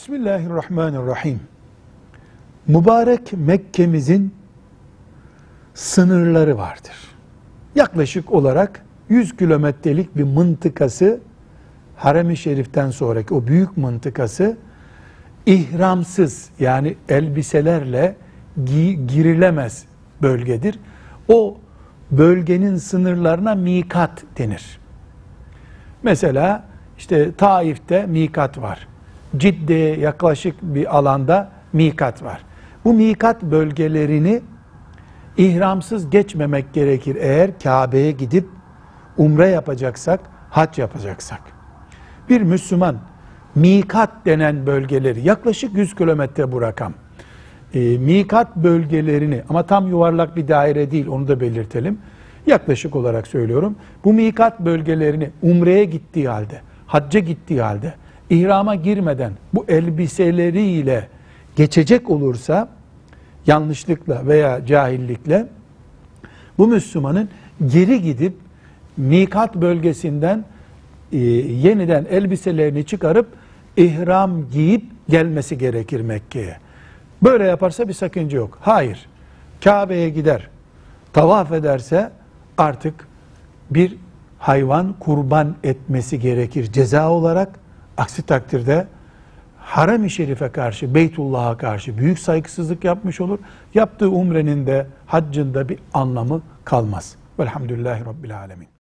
Bismillahirrahmanirrahim. Mübarek Mekke'mizin sınırları vardır. Yaklaşık olarak 100 kilometrelik bir mıntıkası Harem-i Şerif'ten sonraki o büyük mıntıkası ihramsız yani elbiselerle gi- girilemez bölgedir. O bölgenin sınırlarına mikat denir. Mesela işte Taif'te mikat var. Cidde'ye yaklaşık bir alanda mikat var. Bu mikat bölgelerini ihramsız geçmemek gerekir eğer Kabe'ye gidip umre yapacaksak, hac yapacaksak. Bir Müslüman mikat denen bölgeleri yaklaşık 100 kilometre bu rakam. E, mikat bölgelerini ama tam yuvarlak bir daire değil onu da belirtelim. Yaklaşık olarak söylüyorum. Bu mikat bölgelerini umreye gittiği halde, hacca gittiği halde, ihrama girmeden bu elbiseleriyle geçecek olursa yanlışlıkla veya cahillikle bu Müslümanın geri gidip mikat bölgesinden e, yeniden elbiselerini çıkarıp ihram giyip gelmesi gerekir Mekke'ye. Böyle yaparsa bir sakınca yok. Hayır. Kabe'ye gider, tavaf ederse artık bir hayvan kurban etmesi gerekir ceza olarak. Aksi takdirde Harem-i Şerif'e karşı, Beytullah'a karşı büyük saygısızlık yapmış olur. Yaptığı umrenin de, haccın bir anlamı kalmaz. Velhamdülillahi Rabbil Alemin.